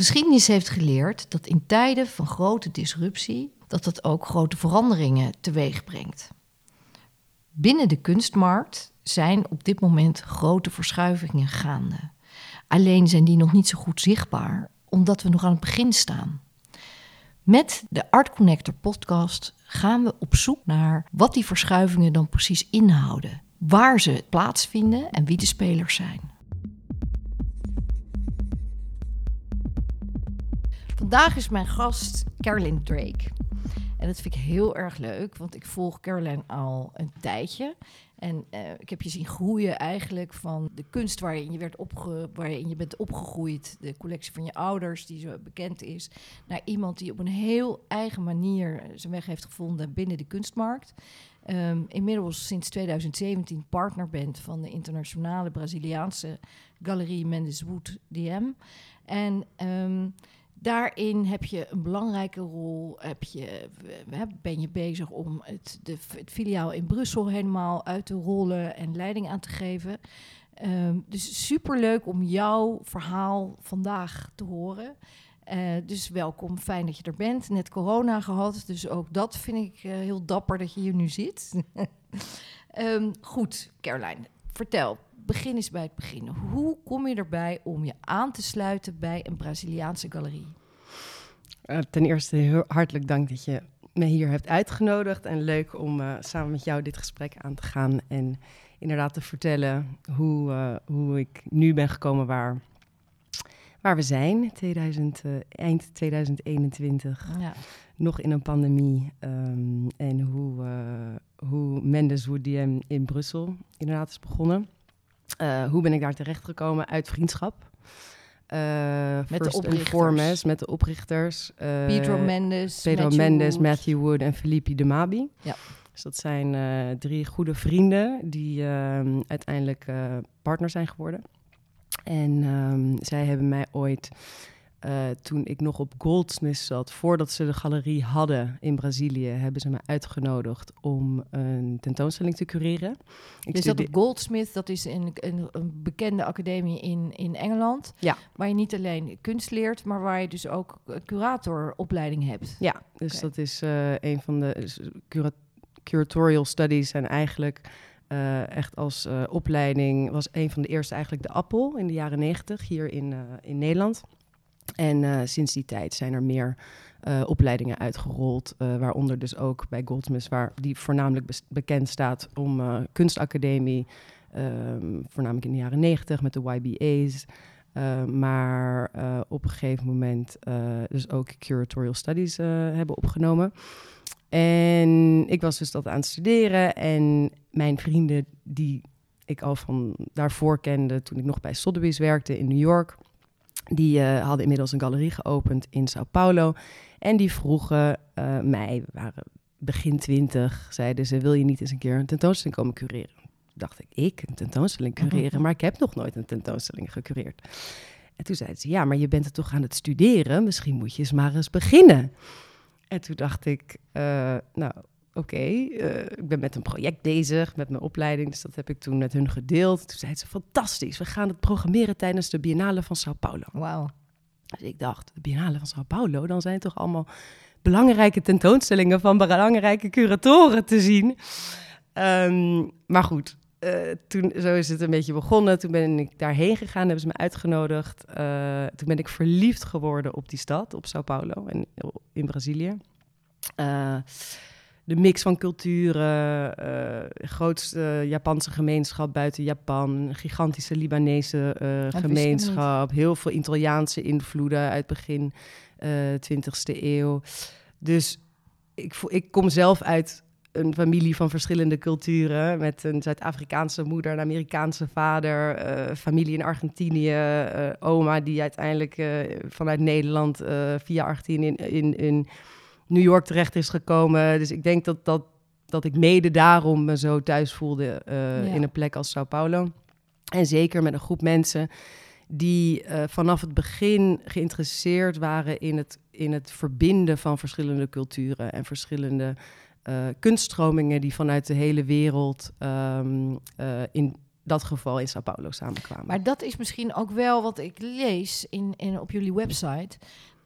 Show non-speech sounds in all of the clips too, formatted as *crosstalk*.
Geschiedenis heeft geleerd dat in tijden van grote disruptie dat dat ook grote veranderingen teweeg brengt. Binnen de kunstmarkt zijn op dit moment grote verschuivingen gaande. Alleen zijn die nog niet zo goed zichtbaar, omdat we nog aan het begin staan. Met de Art Connector podcast gaan we op zoek naar wat die verschuivingen dan precies inhouden, waar ze plaatsvinden en wie de spelers zijn. Vandaag is mijn gast Carolyn Drake. En dat vind ik heel erg leuk, want ik volg Caroline al een tijdje. En uh, ik heb je zien groeien eigenlijk van de kunst waarin je, werd opge waarin je bent opgegroeid, de collectie van je ouders die zo bekend is, naar iemand die op een heel eigen manier zijn weg heeft gevonden binnen de kunstmarkt. Um, inmiddels sinds 2017 partner bent van de internationale Braziliaanse galerie Mendes Wood DM. En um, Daarin heb je een belangrijke rol. Heb je, ben je bezig om het, de, filiaal in Brussel helemaal uit te rollen en leiding aan te geven. Um, dus superleuk om jouw verhaal vandaag te horen. Uh, dus welkom, fijn dat je er bent. Net corona gehad, dus ook dat vind ik uh, heel dapper dat je hier nu zit. um, *laughs* goed, Caroline, vertel begin eens bij het begin. Hoe kom je erbij om je aan te sluiten bij een Braziliaanse galerie? Uh, ten eerste heel hartelijk dank dat je me hier hebt uitgenodigd. En leuk om uh, samen met jou dit gesprek aan te gaan. En inderdaad te vertellen hoe, uh, hoe ik nu ben gekomen waar, waar we zijn. 2000, eind 2021. Ja. Nog in een pandemie. Um, en hoe, hoe Mendes Woodiem in Brussel inderdaad is begonnen. Uh, hoe ben ik daar terecht gekomen? Uit vriendschap. Uh, met de oprichters. met de oprichters. Uh, Pedro Mendes, Pedro Matthew Mendes, Wood. Matthew Wood en Felipe de Mabi. Ja. Dus dat zijn uh, drie goede vrienden die ehm, uiteindelijk partner zijn geworden. En um, zij hebben mij ooit uh, toen ik nog op Goldsmith zat, voordat ze de galerie hadden in Brazilië, hebben ze me uitgenodigd om een tentoonstelling te cureren. Ik je zat op Goldsmith, dat is een, een, een, bekende academie in, in Engeland. Ja. Waar je niet alleen kunst leert, maar waar je dus ook curatoropleiding hebt. Ja, dus okay. dat is uh, een van de cura curatorial studies en eigenlijk. Uh, echt als opleiding was een van de eerste eigenlijk de Appel in de jaren negentig hier in, in Nederland. En uh, sinds die tijd zijn er meer uh, opleidingen uitgerold, uh, waaronder dus ook bij Goldsmiths, waar die voornamelijk bekend staat om kunstacademie, um, voornamelijk in de jaren negentig met de YBA's. maar op een gegeven moment dus ook curatorial studies hebben opgenomen. En ik was dus dat aan het studeren en mijn vrienden die ik al van daarvoor kende toen ik nog bij Sotheby's werkte in New York die uh, hadden inmiddels een galerie geopend in Sao Paulo. En die vroegen uh, mij, we waren begin twintig, zeiden ze: Wil je niet eens een keer een tentoonstelling komen cureren? Dacht ik, ik een tentoonstelling cureren, maar ik heb nog nooit een tentoonstelling gecureerd. En toen zeiden ze: Ja, maar je bent er toch aan het studeren, misschien moet je eens maar eens beginnen. En toen dacht ik: uh, Nou, oké, okay, uh, ik ben met een project bezig, met mijn opleiding. Dus dat heb ik toen met hun gedeeld. Toen zei ze, fantastisch, we gaan het programmeren tijdens de Biennale van Sao Paulo. Wauw. Dus ik dacht, de Biennale van Sao Paulo, dan zijn toch allemaal belangrijke tentoonstellingen van belangrijke curatoren te zien. Um, maar goed, uh, toen, zo is het een beetje begonnen. Toen ben ik daarheen gegaan, hebben ze me uitgenodigd. Uh, toen ben ik verliefd geworden op die stad, op Sao Paulo en in Brazilië. Uh, de mix van culturen, uh, grootste Japanse gemeenschap buiten Japan, gigantische Libanese uh, gemeenschap, heel veel Italiaanse invloeden uit begin uh, eh, 20e eeuw. Dus ik, ik kom zelf uit een familie van verschillende culturen. Met een Zuid-Afrikaanse moeder, een Amerikaanse vader, familie in Argentinië, oma die uiteindelijk vanuit Nederland via Argentinië in, in, in New York terecht is gekomen. Dus ik denk dat, dat, dat ik mede daarom me zo thuis voelde uh, in een plek als Sao Paulo. En zeker met een groep mensen die uh, vanaf het begin geïnteresseerd waren in het, in het verbinden van verschillende culturen en verschillende uh, kunststromingen die vanuit de hele wereld um, in dat geval in Sao Paulo samenkwamen. Maar dat is misschien ook wel wat ik lees in, in, op jullie website.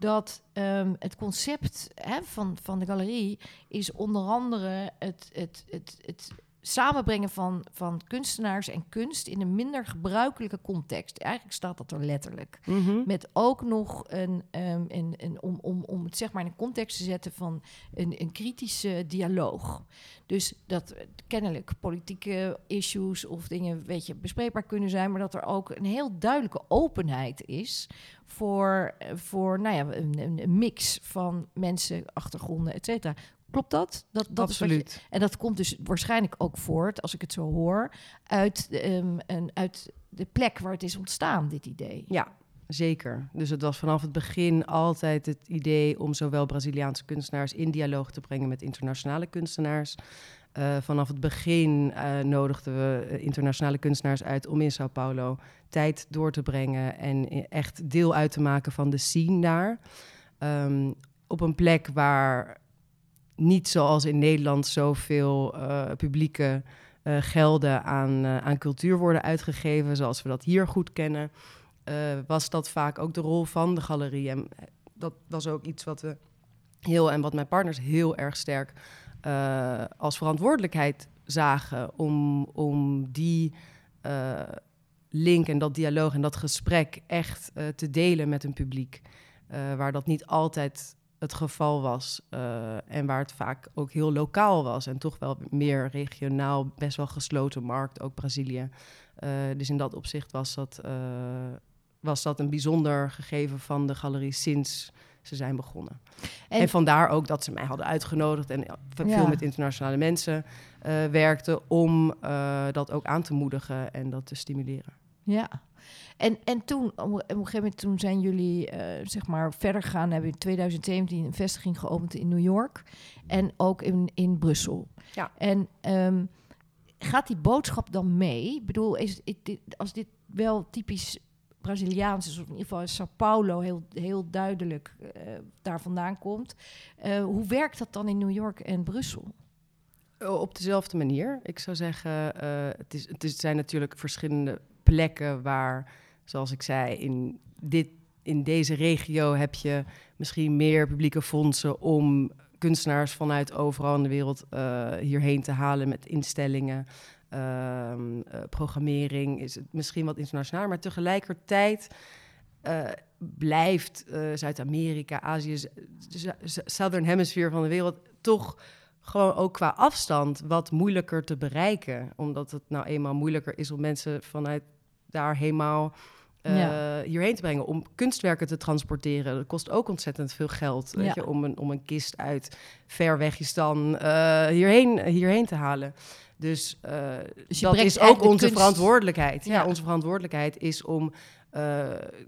Dat ehm, het concept hè, van, van de galerie is onder andere het, het, het, het samenbrengen van, van kunstenaars en kunst in een minder gebruikelijke context. Eigenlijk staat dat er letterlijk. Mhm. Met ook nog een, um, een, een om, om, om het zeg maar in een context te zetten van een, een kritische dialoog. Dus dat kennelijk politieke issues of dingen weet je, bespreekbaar kunnen zijn, maar dat er ook een heel duidelijke openheid is voor, voor nou ja, een, een mix van mensen, achtergronden, et cetera. Klopt dat? dat, dat Absoluut. Is je, en dat komt dus waarschijnlijk ook voort, als ik het zo hoor, uit, um, een, uit de plek waar het is ontstaan, dit idee. Ja, zeker. Dus het was vanaf het begin altijd het idee om zowel Braziliaanse kunstenaars in dialoog te brengen met internationale kunstenaars. Uh, vanaf het begin uh, nodigden we internationale kunstenaars uit om in Sao Paulo tijd door te brengen en echt deel uit te maken van de scene daar. Um, op een plek waar niet zoals in Nederland zoveel uh, publieke uh, gelden aan, uh, aan cultuur worden uitgegeven, zoals we dat hier goed kennen, was dat vaak ook de rol van de galerie. En dat was ook iets wat we heel en wat mijn partners heel erg sterk als verantwoordelijkheid zagen om, om die link en dat dialoog en dat gesprek echt te delen met een publiek. waar dat niet altijd het geval was. Uh, en waar het vaak ook heel lokaal was. En toch wel meer regionaal, best wel gesloten markt, ook Brazilië. Uh, dus in dat opzicht was dat, uh, was dat een bijzonder gegeven van de galerie sinds ze zijn begonnen. En, en vandaar ook dat ze mij hadden uitgenodigd en veel ja. met internationale mensen werkten om dat ook aan te moedigen en dat te stimuleren. Ja, en, en toen, op een gegeven moment, toen zijn jullie uh, zeg maar verder gegaan. Hebben in 2017 een vestiging geopend in New York. En ook in, in Brussel. Ja. En um, gaat die boodschap dan mee? Ik bedoel, is, is dit, als dit wel typisch Braziliaans is, of in ieder geval Sao Paulo heel, heel duidelijk uh, daar vandaan komt. Uh, hoe werkt dat dan in New York en Brussel? Op dezelfde manier. Ik zou zeggen, uh, het, is, het is, zijn natuurlijk verschillende plekken waar, zoals ik zei, in, dit, in deze regio heb je misschien meer publieke fondsen om kunstenaars vanuit overal in de wereld uh, hierheen te halen met instellingen. Uh, uh, programmering is het misschien wat internationaal, maar tegelijkertijd uh, blijft Zuid-Amerika, Azië, Southern Hemisphere van de wereld toch gewoon ook qua afstand wat moeilijker te bereiken. Omdat het nou eenmaal moeilijker is om mensen vanuit daar helemaal uh, ja. hierheen te brengen. Om kunstwerken te transporteren. Dat kost ook ontzettend veel geld. Weet je, om, een, om een kist uit ver wegjestan uh, hierheen, hierheen te halen. Dus, uh, dus dat is ook onze kunst... verantwoordelijkheid. Ja. ja. onze verantwoordelijkheid is om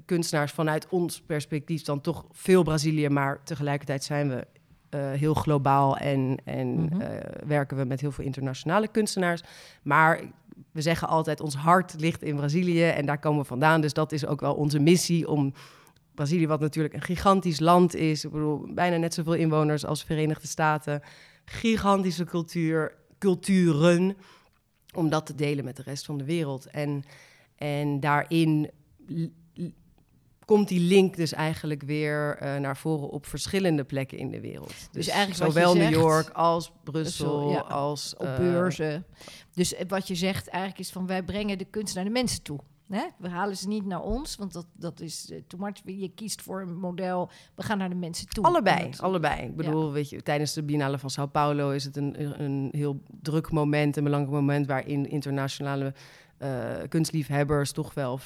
kunstenaars vanuit ons perspectief dan toch veel Brazilië, maar tegelijkertijd zijn we uh, heel globaal en, en mm -hmm. uh, werken we met heel veel internationale kunstenaars. Maar we zeggen altijd, ons hart ligt in Brazilië en daar komen we vandaan. Dus dat is ook wel onze missie om Brazilië, wat natuurlijk een gigantisch land is, ik bedoel, bijna net zoveel inwoners als de Verenigde Staten, gigantische cultuur, culturen, om dat te delen met de rest van de wereld. En, en daarin komt die link dus eigenlijk weer uh, naar voren op verschillende plekken in de wereld. Dus, dus eigenlijk zowel New York als Brussel, Brussel ja, als op uh, beurzen. Dus wat je zegt eigenlijk is van wij brengen de kunst naar de mensen toe. Hè? We halen ze niet naar ons, want dat, dat is uh, too much. Je kiest voor een model, we gaan naar de mensen toe. Allebei, allebei. Ik bedoel, ja. weet je, tijdens de Biennale van Sao Paulo is het een, een heel druk moment, een belangrijk moment waarin internationale uh, kunstliefhebbers toch wel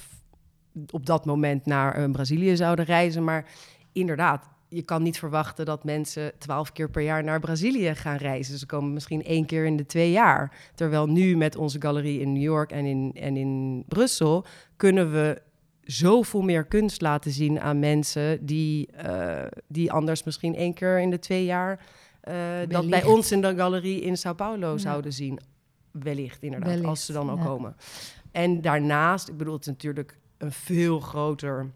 op dat moment naar uh, Brazilië zouden reizen. Maar inderdaad, je kan niet verwachten dat mensen twaalf keer per jaar naar Brazilië gaan reizen. Ze komen misschien één keer in de twee jaar. Terwijl nu met onze galerie in New York en in, en in Brussel kunnen we zoveel meer kunst laten zien aan mensen die, uh, die anders misschien één keer in de twee jaar uh, dat bij ons in de galerie in Sao Paulo ja. zouden zien. Wellicht, inderdaad, Wellicht, als ze dan ja. komen. En daarnaast, ik bedoel, het is natuurlijk een veel groter,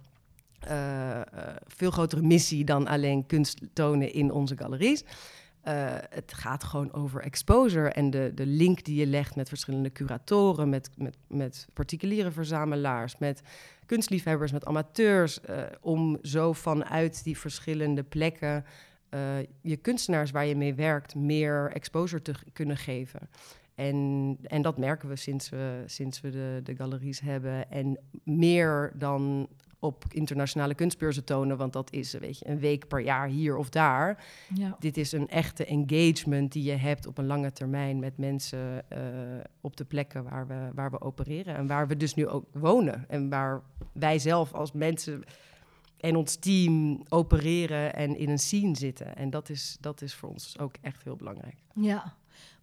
uh, uh, veel grotere missie dan alleen kunst tonen in onze galeries. Uh, het gaat gewoon over exposure en de, de link die je legt met verschillende curatoren, met, met, met particuliere verzamelaars, met kunstliefhebbers, met amateurs, om zo vanuit die verschillende plekken je kunstenaars waar je mee werkt meer exposure te kunnen geven. En, en dat merken we sinds we, sinds we de, de galeries hebben. En meer dan op internationale kunstbeurzen tonen, want dat is weet je, een week per jaar hier of daar. Ja. Dit is een echte engagement die je hebt op een lange termijn met mensen uh, op de plekken waar we, waar we opereren en waar we dus nu ook wonen. En waar wij zelf als mensen en ons team opereren en in een scene zitten. En dat is, dat is voor ons ook echt heel belangrijk. Ja,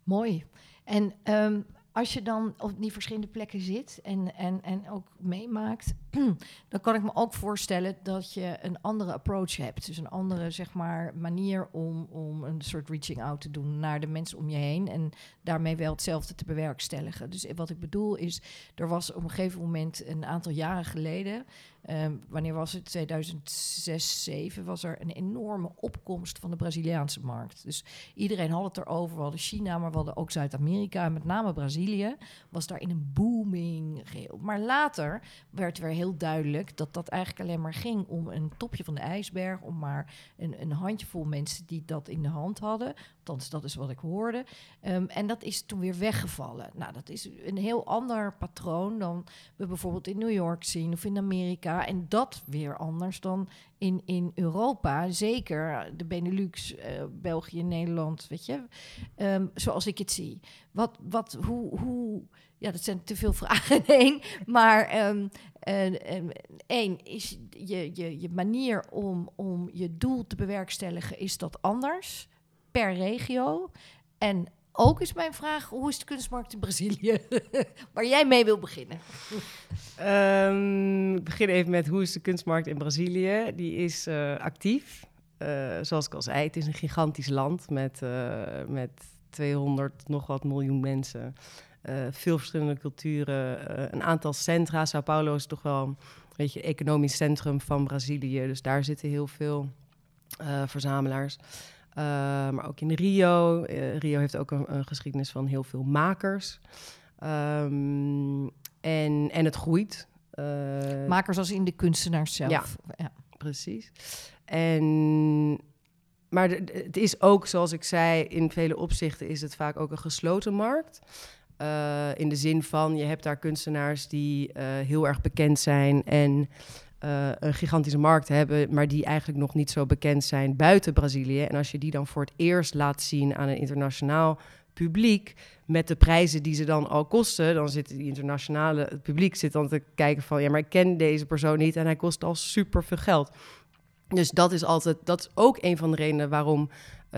mooi. En um, als je dan op die verschillende plekken zit en, en, en ook meemaakt, *clears throat* dan kan ik me ook voorstellen dat je een andere approach hebt. Dus een andere zeg maar, manier om, om een soort reaching out te doen naar de mensen om je heen. En daarmee wel hetzelfde te bewerkstelligen. Dus wat ik bedoel is, er was op een gegeven moment een aantal jaren geleden Ehm, wanneer was het? 2006, 2007 was er een enorme opkomst van de Braziliaanse markt. Dus iedereen had het erover. We hadden China, maar we hadden ook Zuid-Amerika. Met name Brazilië was daar in een booming geheel. Maar later werd weer heel duidelijk dat dat eigenlijk alleen maar ging om een topje van de ijsberg. Om maar een, een handjevol mensen die dat in de hand hadden. Althans, dat is wat ik hoorde. Ehm, en dat is toen weer weggevallen. Nou, dat is een heel ander patroon dan we bijvoorbeeld in New York zien of in Amerika. En dat weer anders dan in, in Europa. Zeker de Benelux, uh, België, Nederland, weet je. Um, zoals ik het zie. Wat, wat, hoe, hoe... Ja, dat zijn te veel vragen in één. Maar um, één, is je, je, je manier om, om je doel te bewerkstelligen, is dat anders? per regio. En ook is mijn vraag, hoe is de kunstmarkt in Brazilië? *laughs* Waar jij mee wil beginnen. Um, ik begin even met hoe is de kunstmarkt in Brazilië? Die is uh, actief. Uh, zoals ik al zei, het is een gigantisch land met, uh, met 200 nog wat miljoen mensen. Veel verschillende culturen, een aantal centra. Sao Paulo is toch wel een beetje economisch centrum van Brazilië. Dus daar zitten heel veel verzamelaars. Uh, maar ook in Rio. Rio heeft ook een, een, geschiedenis van heel veel makers. Um, en, en het groeit. Uh, makers als in de kunstenaars zelf. Ja, ja. precies. En, maar het is ook, zoals ik zei, in vele opzichten is het vaak ook een gesloten markt. In de zin van, je hebt daar kunstenaars die heel erg bekend zijn en uh, een gigantische markt hebben, maar die eigenlijk nog niet zo bekend zijn buiten Brazilië. En als je die dan voor het eerst laat zien aan een internationaal publiek, met de prijzen die ze dan al kosten, dan zit die internationale het publiek zit dan te kijken van ja, maar ik ken deze persoon niet en hij kost al super veel geld. Dus dat is altijd, dat is ook een van de redenen waarom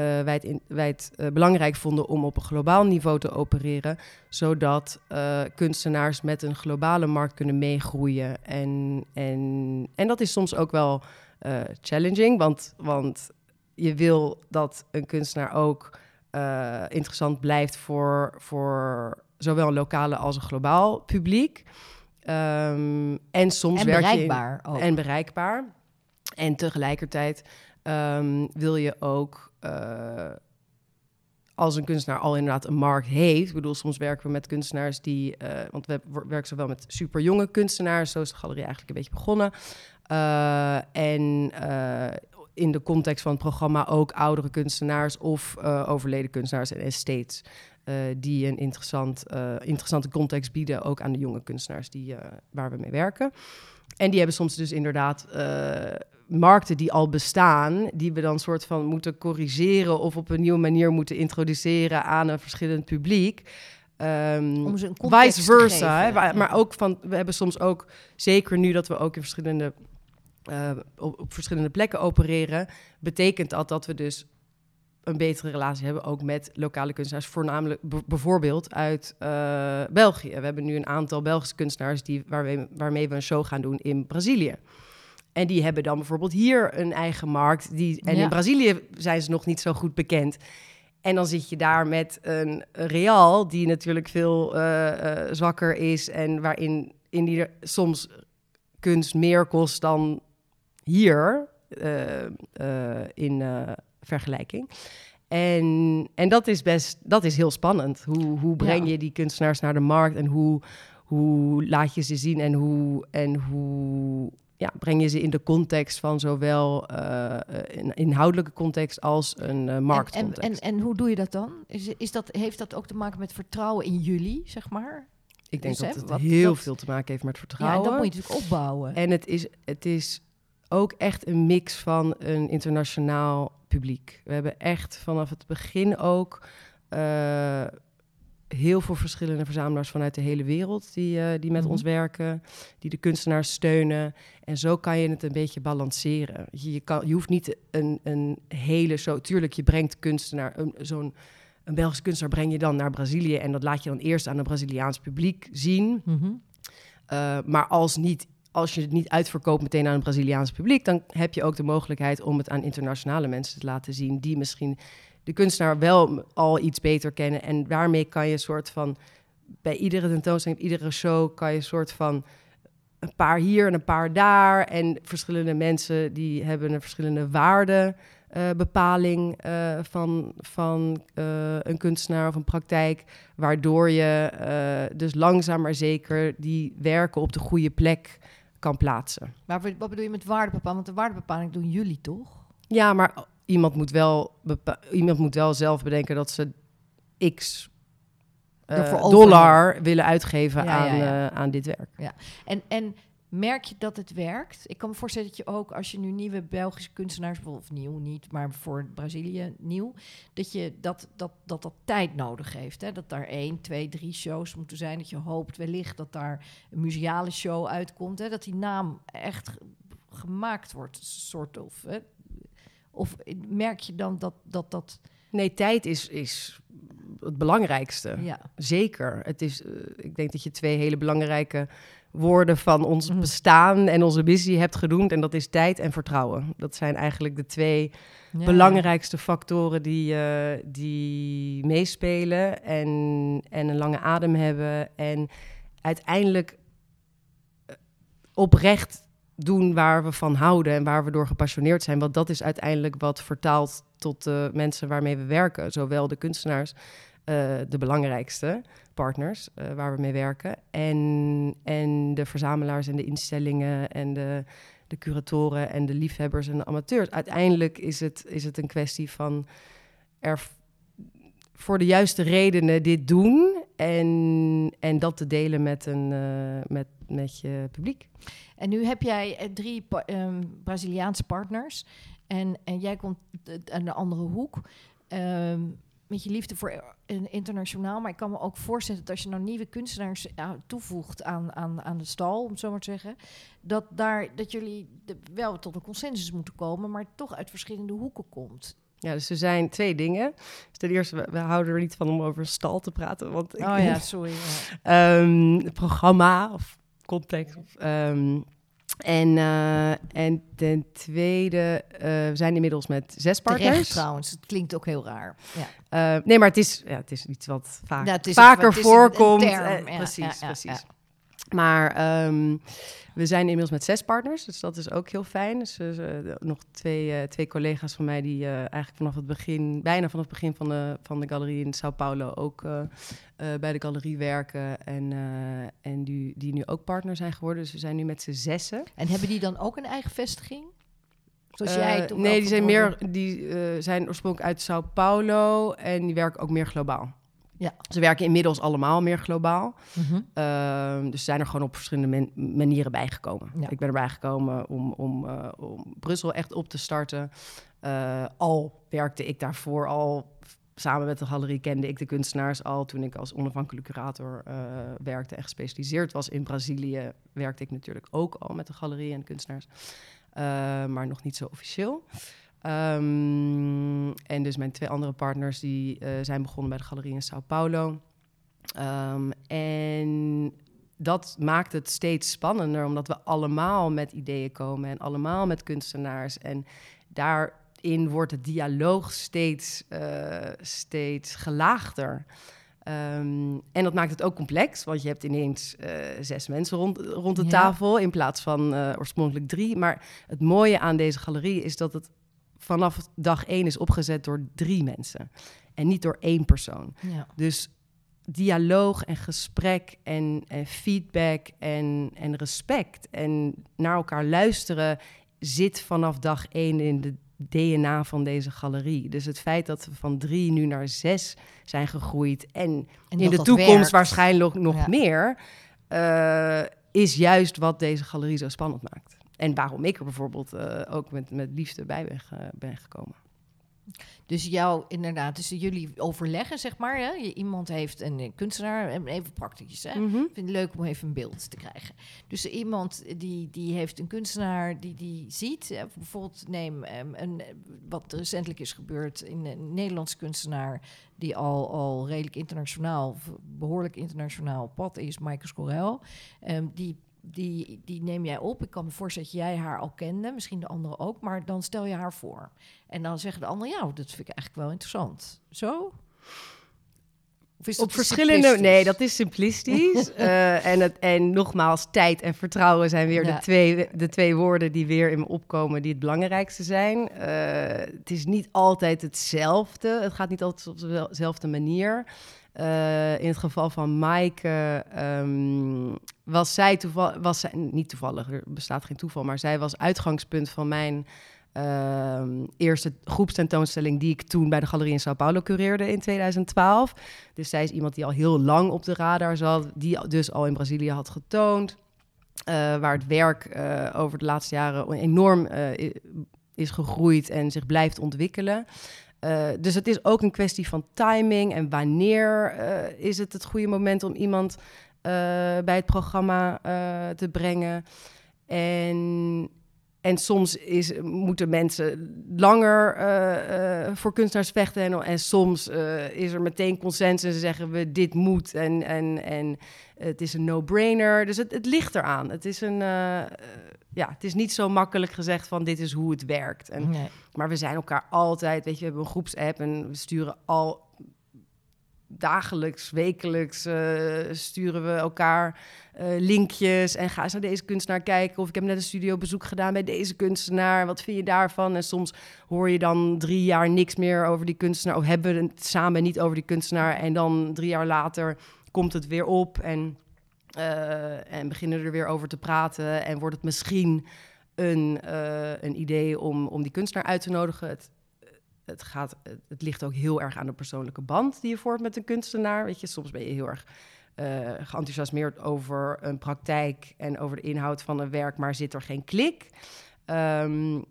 wij het, in, wij het uh, belangrijk vonden om op een globaal niveau te opereren, zodat uh, kunstenaars met een globale markt kunnen meegroeien. En, en, en dat is soms ook wel challenging, want, want je wil dat een kunstenaar ook interessant blijft voor, voor zowel een lokale als een globaal publiek. Um, en soms en werk je in, En bereikbaar. En tegelijkertijd um, wil je ook uh, als een kunstenaar al inderdaad een markt heeft. Ik bedoel, soms werken we met kunstenaars die... Uh, want we werken zowel met super jonge kunstenaars... zo is de galerie eigenlijk een beetje begonnen. Uh, en in de context van het programma ook oudere kunstenaars... of overleden kunstenaars en estates... die een interessant, interessante context bieden... ook aan de jonge kunstenaars die, waar we mee werken. En die hebben soms dus inderdaad markten die al bestaan, die we dan soort van moeten corrigeren of op een nieuwe manier moeten introduceren aan een verschillend publiek. Um, Om ze een vice versa. Hè, maar ook van, we hebben soms ook, zeker nu dat we ook in verschillende, uh, op, op, verschillende plekken opereren, betekent dat dat we dus een betere relatie hebben ook met lokale kunstenaars, voornamelijk bijvoorbeeld uit uh, België. We hebben nu een aantal Belgische kunstenaars die, waarmee, waarmee we een show gaan doen in Brazilië. En die hebben dan bijvoorbeeld hier een eigen markt. Die, en in Brazilië zijn ze nog niet zo goed bekend. En dan zit je daar met een Real, die natuurlijk veel uh, uh, zwakker is. En waarin in die soms kunst meer kost dan hier uh, in vergelijking. En, en dat is best, dat is heel spannend. Hoe, hoe breng Ja. je die kunstenaars naar de markt en hoe, hoe laat je ze zien en hoe, en hoe ja, breng je ze in de context van zowel eh, een inhoudelijke context als een eh, En, en, marktcontext. en, en hoe doe je dat dan? Is, is dat, heeft dat ook te maken met vertrouwen in jullie, zeg maar? Ik denk dus, dat het wat- heel dat- veel te maken heeft met Ja, vertrouwen. en dat moet je natuurlijk opbouwen. En het is, het is ook echt een mix van een internationaal publiek. We hebben echt vanaf het begin ook eh, heel veel verschillende verzamelaars vanuit de hele wereld die, eh, die met Mhm. ons werken, die de kunstenaars steunen. En zo kan je het een beetje balanceren. Je, je, kan, je hoeft niet een, een hele show. Tuurlijk, je brengt kunstenaar, een, zo'n een Belgisch kunstenaar breng je dan naar Brazilië en dat laat je dan eerst aan een Braziliaans publiek zien. Mhm. Uh, maar als, niet, als je het niet uitverkoopt meteen aan een Braziliaans publiek, dan heb je ook de mogelijkheid om het aan internationale mensen te laten zien, die misschien de kunstenaar wel al iets beter kennen. En daarmee kan je een soort van, bij iedere tentoonstelling, iedere show, kan je een soort van een paar hier en een paar daar. En verschillende mensen die hebben een verschillende waarde. Uh, bepaling uh, van, van uh, een kunstenaar of een praktijk, waardoor je dus langzaam maar zeker die werken op de goede plek kan plaatsen. Maar wat bedoel je met waardebepaling? Want de waardebepaling doen jullie toch? Ja, maar iemand moet wel, iemand moet wel zelf bedenken dat ze x uh, dollar willen uitgeven ja, aan, ja, ja. aan dit werk. Ja. En, en merk je dat het werkt? Ik kan me voorstellen dat je ook, als je nu nieuwe Belgische kunstenaars, of nieuw niet, maar voor Brazilië nieuw, dat je dat, dat, dat, dat tijd nodig heeft. Hè? Dat daar één, twee, drie shows moeten zijn. Dat je hoopt wellicht dat daar een museale show uitkomt. Hè? Dat die naam echt gemaakt wordt, soort of. Hè? Of merk je dan dat dat. dat Nee, tijd is, is het belangrijkste. Ja. Zeker. Het is, uh, ik denk dat je twee hele belangrijke woorden van ons mm. bestaan en onze missie hebt genoemd. En dat is tijd en vertrouwen. Dat zijn eigenlijk de twee ja. belangrijkste factoren die, uh, die meespelen en, en een lange adem hebben. En uiteindelijk uh, oprecht doen waar we van houden en waar we door gepassioneerd zijn. Want dat is uiteindelijk wat vertaalt tot de mensen waarmee we werken. Zowel de kunstenaars, uh, de belangrijkste partners uh, waar we mee werken. En, en de verzamelaars en de instellingen en de, de curatoren en de liefhebbers en de amateurs. Uiteindelijk is het, is het een kwestie van er voor de juiste redenen dit doen en, en dat te delen met, een, uh, met, met je publiek. En nu heb jij uh, drie pa um, Braziliaanse partners en, en jij komt aan de andere hoek. Um, met je liefde voor een internationaal. Maar ik kan me ook voorstellen dat als je nou nieuwe kunstenaars toevoegt aan, aan, aan de stal, om het zo maar te zeggen, dat, daar, dat jullie de, wel tot een consensus moeten komen, maar toch uit verschillende hoeken komt. Ja, dus er zijn twee dingen. Dus ten eerste, we, we houden er niet van om over een stal te praten. Want oh ja, sorry. Ja. um, programma of context. Um, en, uh, en ten tweede, uh, we zijn inmiddels met zes partners. Terecht, trouwens, het klinkt ook heel raar. Ja. Uh, nee, maar het is, ja, het is iets wat vaak, ja, is vaker het, het voorkomt. Een term, ja, precies, precies. Maar um, we zijn inmiddels met zes partners, dus dat is ook heel fijn. Dus uh, nog twee, uh, twee collega's van mij die uh, eigenlijk vanaf het begin, bijna vanaf het begin van de, van de galerie in Sao Paulo ook bij de galerie werken. En, en die, die nu ook partner zijn geworden. Dus we zijn nu met z'n zessen. En hebben die dan ook een eigen vestiging? Zoals jij toen nee, die zijn, meer, die zijn oorspronkelijk uit Sao Paulo en die werken ook meer globaal. Ja. Ze werken inmiddels allemaal meer globaal. Mm -hmm. uh, dus ze zijn er gewoon op verschillende man manieren bijgekomen. Ja. Ik ben erbij gekomen om, om, uh, om Brussel echt op te starten. Uh, al werkte ik daarvoor al samen met de galerie, kende ik de kunstenaars al toen ik als onafhankelijk curator eh, werkte en gespecialiseerd was in Brazilië. Werkte ik natuurlijk ook al met de galerie en kunstenaars, maar nog niet zo officieel. Um, en dus mijn twee andere partners die uh, zijn begonnen bij de galerie in Sao Paulo. Um, en dat maakt het steeds spannender, omdat we allemaal met ideeën komen en allemaal met kunstenaars. En daarin wordt het dialoog steeds, uh, steeds gelaagder. Um, en dat maakt het ook complex, want je hebt ineens uh, zes mensen rond, rond de ja. tafel in plaats van uh, oorspronkelijk drie. Maar het mooie aan deze galerie is dat het vanaf dag één is opgezet door drie mensen en niet door één persoon. Ja. Dus dialoog en gesprek en, en feedback en, en respect en naar elkaar luisteren zit vanaf dag één in de DNA van deze galerie. Dus het feit dat we van drie nu naar zes zijn gegroeid en, En in de toekomst werkt. waarschijnlijk nog Ja. meer, eh, is juist wat deze galerie zo spannend maakt. En waarom ik er bijvoorbeeld eh, ook met, met liefde bij ben, ben gekomen. Dus jou, inderdaad, dus jullie overleggen, zeg maar. Hè? Iemand heeft een eh, kunstenaar, en even praktisch, hè? Mhm. Ik vind het leuk om even een beeld te krijgen. Dus iemand die, die heeft een kunstenaar die die ziet. eh, Bijvoorbeeld neem ehm, een, eh, wat recentelijk is gebeurd in een Nederlandse kunstenaar... die al, al redelijk internationaal, behoorlijk internationaal pad is, Maaike Scorel. Ehm, die, die, die neem jij op. Ik kan me voorstellen dat jij haar al kende, misschien de anderen ook. Maar dan stel je haar voor. En dan zeggen de anderen, ja, dat vind ik eigenlijk wel interessant. Zo? Op verschillende... Nee, dat is simplistisch. *laughs* Eh, en, het, en nogmaals, tijd en vertrouwen zijn weer Ja. de, twee, de twee woorden die weer in me opkomen... die het belangrijkste zijn. Eh, het is niet altijd hetzelfde. Het gaat niet altijd op dezelfde manier. Eh, in het geval van Maaike ehm, was zij toevallig... Was zij, niet toevallig, er bestaat geen toeval... maar zij was uitgangspunt van mijn... ehm, eerste groepstentoonstelling die ik toen bij de Galerie in Sao Paulo cureerde in 2012. Dus zij is iemand die al heel lang op de radar zat, die dus al in Brazilië had getoond. eh, waar het werk eh, over de laatste jaren enorm eh, is gegroeid en zich blijft ontwikkelen. Dus het is ook een kwestie van timing en wanneer is het het goede moment om iemand bij het programma eh, te brengen. En, en soms is, moeten mensen langer eh, eh, voor kunstenaars vechten. En, en soms eh, is er meteen consensus en zeggen we dit moet. En, en, en het is een no-brainer. Dus het, het ligt eraan. Het is, een, eh, eh, ja, het is niet zo makkelijk gezegd van dit is hoe het werkt. En, Nee. maar we zijn elkaar altijd, weet je, we hebben een groepsapp en we sturen al dagelijks, wekelijks eh, sturen we elkaar eh, linkjes en ga eens naar deze kunstenaar kijken. Of ik heb net een studiobezoek gedaan bij deze kunstenaar. Wat vind je daarvan? En soms hoor je dan drie jaar niks meer over die kunstenaar. Of hebben we het samen niet over die kunstenaar. En dan drie jaar later komt het weer op en, eh, en beginnen er weer over te praten. En wordt het misschien een, een idee om, om die kunstenaar uit te nodigen. Het, het, gaat, het, ligt ook heel erg aan de persoonlijke band die je voert met een kunstenaar. Weet je, soms ben je heel erg geenthousiasmeerd over een praktijk en over de inhoud van een werk, maar zit er geen klik. Ehm,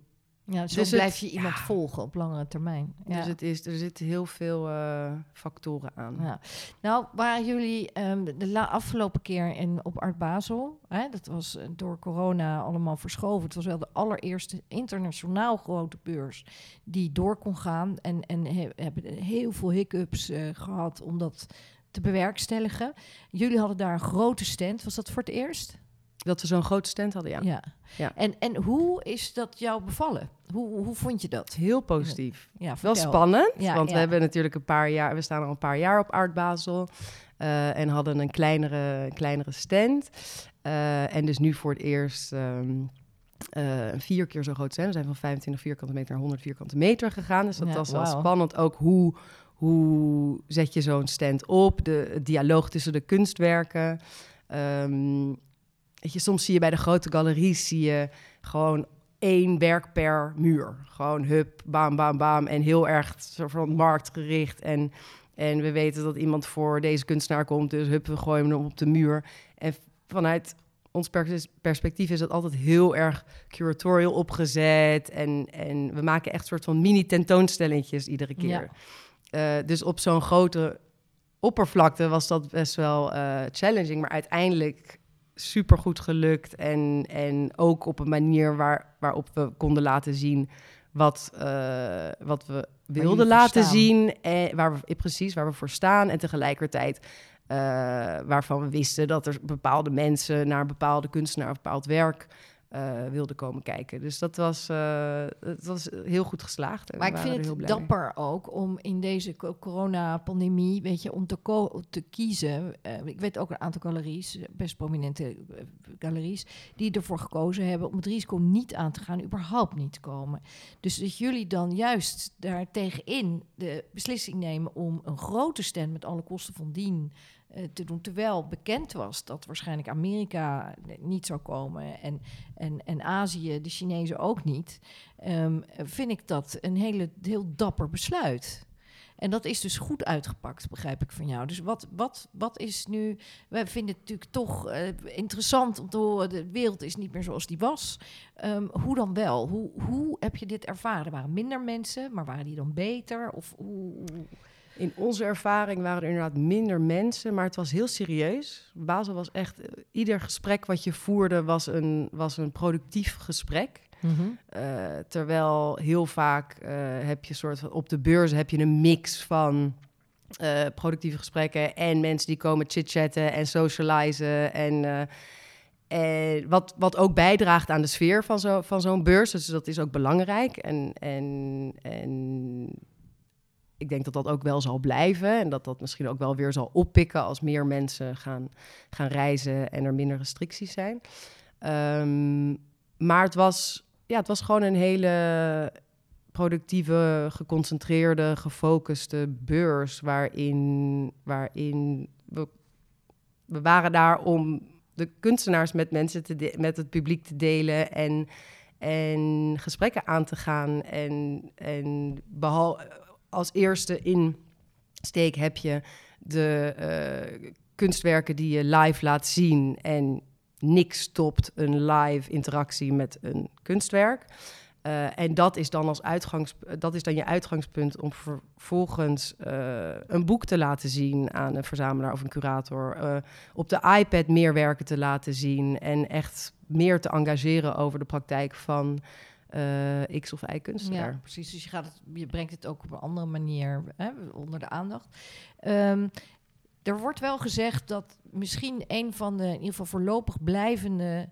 Ja, zo Dus blijf je iemand volgen op langere termijn. Ja. Dus het is, er zitten heel veel eh, factoren aan. Ja. Nou, waren jullie ehm, de la- afgelopen keer in, op Art Basel, hè, dat was eh, door corona allemaal verschoven. Het was wel de allereerste internationaal grote beurs die door kon gaan. En, en he- hebben heel veel hiccups eh, gehad om dat te bewerkstelligen. Jullie hadden daar een grote stand. Was dat voor het eerst? Dat we zo'n grote stand hadden, ja. Ja. En, en hoe is dat jou bevallen? Hoe, hoe vond je dat? Heel positief. Ja, Wel spannend, Ja, want ja. we hebben natuurlijk een paar jaar, we staan al een paar jaar op Art Basel eh, en hadden een kleinere, kleinere stand. Eh, en dus nu voor het eerst ehm, eh, vier keer zo groot stand. We zijn van 25 vierkante meter naar 100 vierkante meter gegaan. Dus dat Ja, was wel spannend. Ook hoe, hoe zet je zo'n stand op? De dialoog tussen de kunstwerken. Ehm, weet je, soms zie je bij de grote galeries zie je gewoon één werk per muur. Gewoon hup, bam, bam, bam. En heel erg soort van marktgericht. En, en we weten dat iemand voor deze kunstenaar komt. Dus hup, we gooien hem op de muur. En vanuit ons pers- perspectief is dat altijd heel erg curatorial opgezet. En, en we maken echt soort van mini-tentoonstellingjes iedere keer. Eh, dus op zo'n grote oppervlakte was dat best wel eh, challenging. Maar uiteindelijk super goed gelukt. En, en ook op een manier waar, waarop we konden laten zien wat, eh, wat we wilden laten zien. En waar we, eh, precies, waar we voor staan. En tegelijkertijd eh, waarvan we wisten dat er bepaalde mensen naar een bepaalde kunstenaar of bepaald werk uh, wilden komen kijken. Dus dat was, uh, het was heel goed geslaagd. Maar ik vind het dapper ook om in deze coronapandemie, weet je, om te, te kiezen. Uh, ik weet ook een aantal galeries, best prominente galeries, die ervoor gekozen hebben om het risico niet aan te gaan, überhaupt niet te komen. Dus dat jullie dan juist daar tegenin de beslissing nemen om een grote stand met alle kosten van dien eh, te doen. Terwijl bekend was dat waarschijnlijk Amerika niet zou komen en, en, en Azië, de Chinezen ook niet. Ehm, vind ik dat een hele, heel dapper besluit. En dat is dus goed uitgepakt, begrijp ik van jou. Dus wat, wat, wat is nu. Wij vinden het natuurlijk toch uh, interessant om te horen. De wereld is niet meer zoals die was. Um, hoe dan wel? Hoe, hoe heb je dit ervaren? Er waren minder mensen, maar waren die dan beter? Of hoe... In onze ervaring waren er inderdaad minder mensen, maar het was heel serieus. Basel was echt, eh, ieder gesprek wat je voerde was een, was een productief gesprek. Mhm. Eh, terwijl heel vaak uh, heb je soort van op de beurs heb je een mix van productieve gesprekken en mensen die komen chit-chatten en socializen en en wat, wat ook bijdraagt aan de sfeer van, zo, van zo'n beurs. Dus dat is ook belangrijk. En, en, en ik denk dat dat ook wel zal blijven. En dat dat misschien ook wel weer zal oppikken als meer mensen gaan, gaan reizen en er minder restricties zijn. Um, maar het was, ja, het was gewoon een hele productieve, geconcentreerde, gefocuste beurs. Waarin, waarin we, we waren daar om de kunstenaars met mensen te met het publiek te delen. En, en gesprekken aan te gaan. En, en behalve als eerste insteek heb je de uh, kunstwerken die je live laat zien en niks stopt een live interactie met een kunstwerk. Uh, en dat is dan als uitgangs, dat is dan je uitgangspunt om vervolgens uh, een boek te laten zien aan een verzamelaar of een curator. Op de iPad meer werken te laten zien en echt meer te engageren over de praktijk van uh, X of Y kunstenaar. Ja, precies. Dus je, gaat het, je brengt het ook op een andere manier hè, onder de aandacht. Um, er wordt wel gezegd dat misschien een van de in ieder geval voorlopig blijvende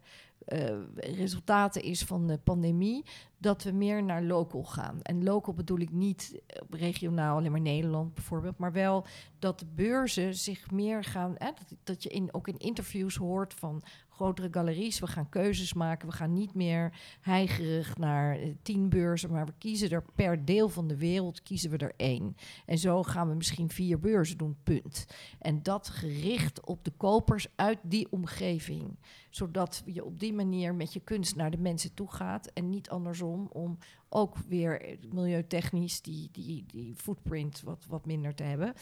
uh, resultaten is van de pandemie dat we meer naar local gaan. En local bedoel ik niet regionaal, alleen maar Nederland bijvoorbeeld, maar wel dat de beurzen zich meer gaan. Hè, dat, dat je in, ook in interviews hoort van grotere galeries. We gaan keuzes maken. We gaan niet meer heigerig naar eh, tien beurzen, maar we kiezen er per deel van de wereld kiezen we er één. En zo gaan we misschien vier beurzen doen, punt. En dat gericht op de kopers uit die omgeving. Zodat je op die manier met je kunst naar de mensen toe gaat en niet andersom om ook weer milieutechnisch die, die, die footprint wat, wat minder te hebben.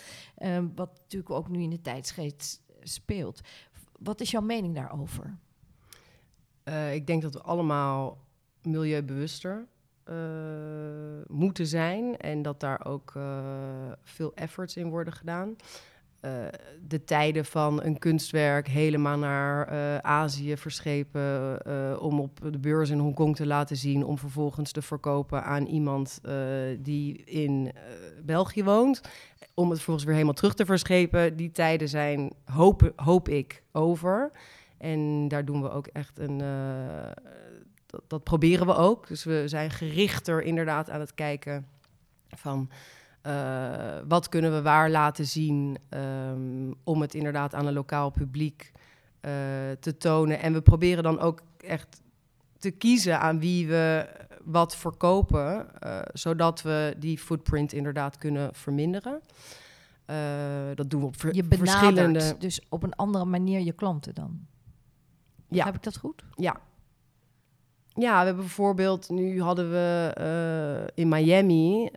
Um, wat natuurlijk ook nu in de tijdsgeest speelt. Wat is jouw mening daarover? Uh, ik denk dat we allemaal milieubewuster uh, moeten zijn en dat daar ook uh, veel efforts in worden gedaan. De tijden van een kunstwerk helemaal naar Azië verschepen om op de beurs in Hongkong te laten zien, om vervolgens te verkopen aan iemand die in België woont om het vervolgens weer helemaal terug te verschepen. Die tijden zijn, hoop, hoop ik, over. En daar doen we ook echt een. Dat, proberen we ook. Dus we zijn gerichter inderdaad aan het kijken van. Uh, wat kunnen we waar laten zien um, om het inderdaad aan een lokaal publiek uh, te tonen. En we proberen dan ook echt te kiezen aan wie we wat verkopen, uh, zodat we die footprint inderdaad kunnen verminderen. Dat doen we op ver je verschillende... dus op een andere manier je klanten dan? Ja. Heb ik dat goed? Ja. Ja, we hebben bijvoorbeeld, nu hadden we uh, in Miami,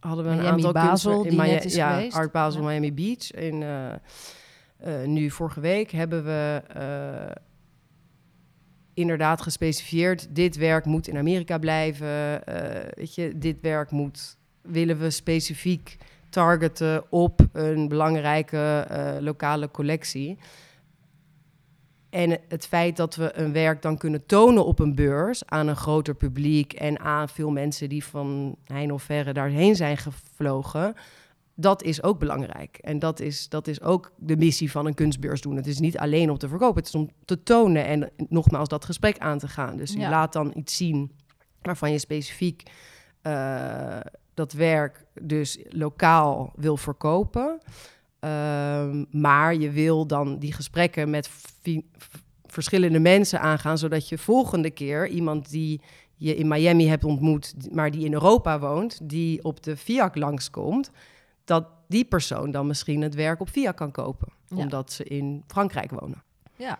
hadden we een aantal Basel, in Miami, ja, geweest. Art Basel, ja. Miami Beach. En nu vorige week hebben we inderdaad gespecifieerd, dit werk moet in Amerika blijven. Weet je, dit werk moet, willen we specifiek targeten op een belangrijke lokale collectie. En het feit dat we een werk dan kunnen tonen op een beurs aan een groter publiek en aan veel mensen die van hein of verre daarheen zijn gevlogen, dat is ook belangrijk. En dat is, dat is ook de missie van een kunstbeurs doen. Het is niet alleen om te verkopen, het is om te tonen en nogmaals dat gesprek aan te gaan. Dus je Ja. laat dan iets zien waarvan je specifiek eh, dat werk dus lokaal wil verkopen. Ehm, maar je wil dan die gesprekken met verschillende mensen aangaan, zodat je volgende keer iemand die je in Miami hebt ontmoet, maar die in Europa woont, die op de Fiat langskomt, dat die persoon dan misschien het werk op Fiat kan kopen, Ja. omdat ze in Frankrijk wonen. Ja,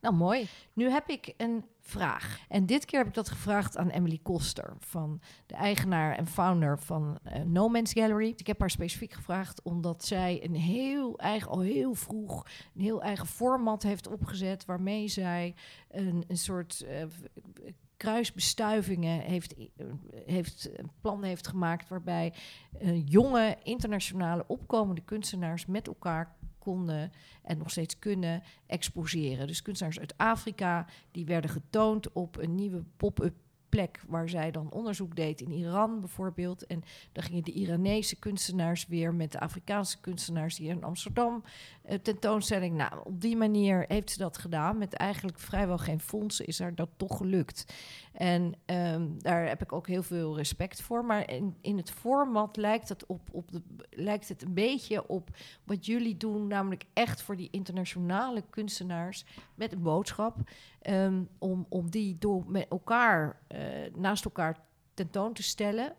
nou mooi. Nu heb ik een vraag. En dit keer heb ik dat gevraagd aan Emily Koster, van de eigenaar en founder van eh, No Man's Gallery. Ik heb haar specifiek gevraagd omdat zij een heel eigen, al heel vroeg, een heel eigen format heeft opgezet, waarmee zij een, een soort eh, v- kruisbestuivingen heeft, eh, heeft, een plan heeft gemaakt waarbij eh, jonge internationale opkomende kunstenaars met elkaar konden en nog steeds kunnen exposeren. Dus kunstenaars uit Afrika, die werden getoond op een nieuwe pop-up plek waar zij dan onderzoek deed in Iran bijvoorbeeld. En dan gingen de Iranese kunstenaars weer met de Afrikaanse kunstenaars hier in Amsterdam eh, tentoonstelling. Nou, op die manier heeft ze dat gedaan. Met eigenlijk vrijwel geen fondsen is haar dat toch gelukt. En ehm, daar heb ik ook heel veel respect voor. Maar in, in het format lijkt het, op, op de, lijkt het een beetje op wat jullie doen, namelijk echt voor die internationale kunstenaars met een boodschap. Ehm, om, om die door met elkaar, eh, naast elkaar tentoon te stellen,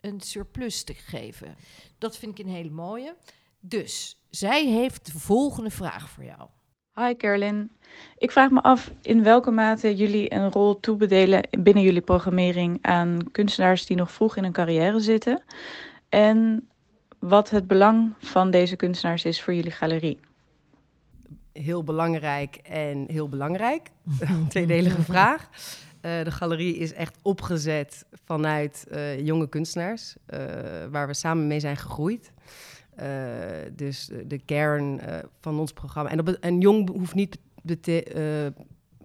een surplus te geven. Dat vind ik een hele mooie. Dus zij heeft de volgende vraag voor jou. Hi Carolyn. Ik vraag me af in welke mate jullie een rol toebedelen binnen jullie programmering aan kunstenaars die nog vroeg in hun carrière zitten. En wat het belang van deze kunstenaars is voor jullie galerie. Heel belangrijk en heel belangrijk. *laughs* Tweedelige vraag. Eh, de galerie is echt opgezet vanuit eh, jonge kunstenaars, eh, waar we samen mee zijn gegroeid. Dus de kern van ons programma. En, op het- en jong hoeft niet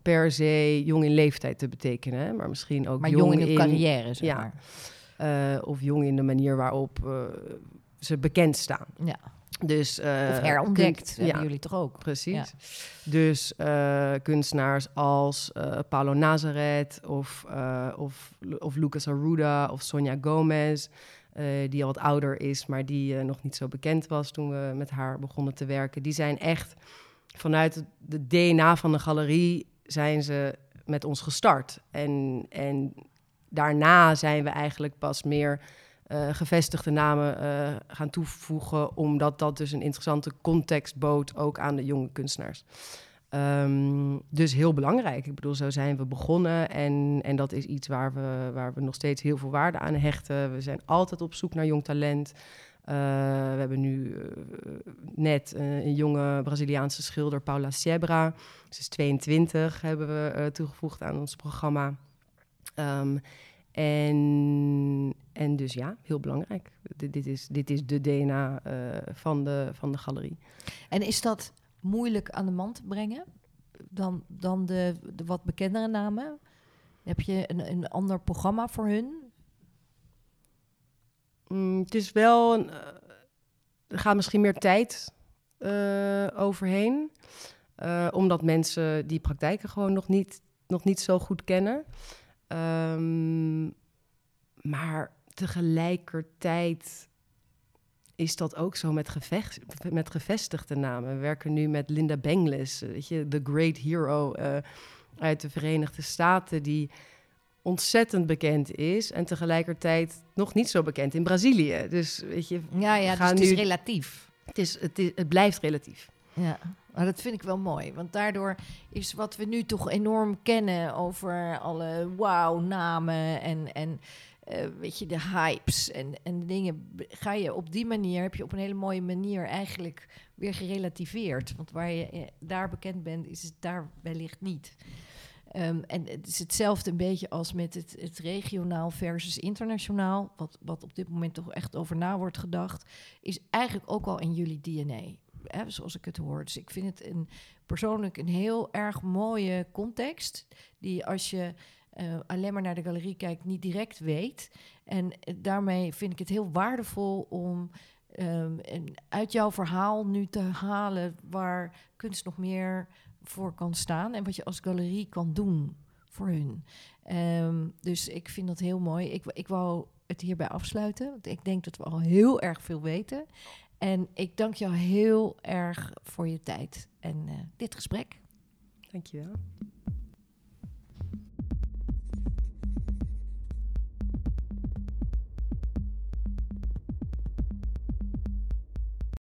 per se jong in leeftijd te betekenen, hè, maar misschien ook Maar jong in hun carrière, zeg maar. of jong in de manier waarop ze bekend staan. Ja. Dus, eh, Of herontdekt, kun- hebben ja. jullie toch ook? Precies. Ja. Dus eh, kunstenaars als eh Paulo Nazareth of, eh, of, of Lucas Arruda of Sonia Gomez, eh, die al wat ouder is, maar die eh, nog niet zo bekend was toen we met haar begonnen te werken. Die zijn echt vanuit de DNA van de galerie zijn ze met ons gestart. En, en daarna zijn we eigenlijk pas meer eh, gevestigde namen eh, gaan toevoegen, omdat dat dus een interessante context bood, ook aan de jonge kunstenaars. Ehm, dus heel belangrijk. Ik bedoel, zo zijn we begonnen en, en dat is iets waar we, waar we nog steeds heel veel waarde aan hechten. We zijn altijd op zoek naar jong talent. Eh, we hebben nu eh, net eh, een jonge Braziliaanse schilder, Paula Siebra. Ze is 22, hebben we eh, toegevoegd aan ons programma. Ehm, en, en dus ja, heel belangrijk. Dit, dit, is, dit is de DNA eh, van, de, van de galerie. En is dat moeilijk aan de man te brengen dan, dan de, de wat bekendere namen? Heb je een, een ander programma voor hun? Mm, het is wel. Een, eh, er gaat misschien meer tijd eh, overheen. omdat mensen die praktijken gewoon nog niet, nog niet zo goed kennen. Ehm, maar tegelijkertijd is dat ook zo met, gevecht, met gevestigde namen. We werken nu met Linda Benglis, eh, weet je, the great hero eh, uit de Verenigde Staten, die ontzettend bekend is en tegelijkertijd nog niet zo bekend in Brazilië. Dus weet je, Ja, ja, dus het is relatief. het, is, het, is, het blijft relatief. Ja, maar dat vind ik wel mooi. Want daardoor is wat we nu toch enorm kennen over alle wauw-namen en, en eh, weet je, de hypes en, en dingen. Ga je op die manier, heb je op een hele mooie manier eigenlijk weer gerelativeerd. Want waar je eh, daar bekend bent, is het daar wellicht niet. Ehm, en het is hetzelfde een beetje als met het, het regionaal versus internationaal. Wat, wat op dit moment toch echt over na wordt gedacht. Is eigenlijk ook al in jullie DNA zoals ik het hoor. Dus ik vind het een, persoonlijk een heel erg mooie context. Die als je eh, alleen maar naar de galerie kijkt, niet direct weet. En eh, daarmee vind ik het heel waardevol om ehm, uit jouw verhaal nu te halen waar kunst nog meer voor kan staan en wat je als galerie kan doen voor hun. Ehm, dus ik vind dat heel mooi. Ik, ik wou het hierbij afsluiten, want ik denk dat we al heel erg veel weten. En ik dank jou heel erg voor je tijd en uh, dit gesprek. Dankjewel.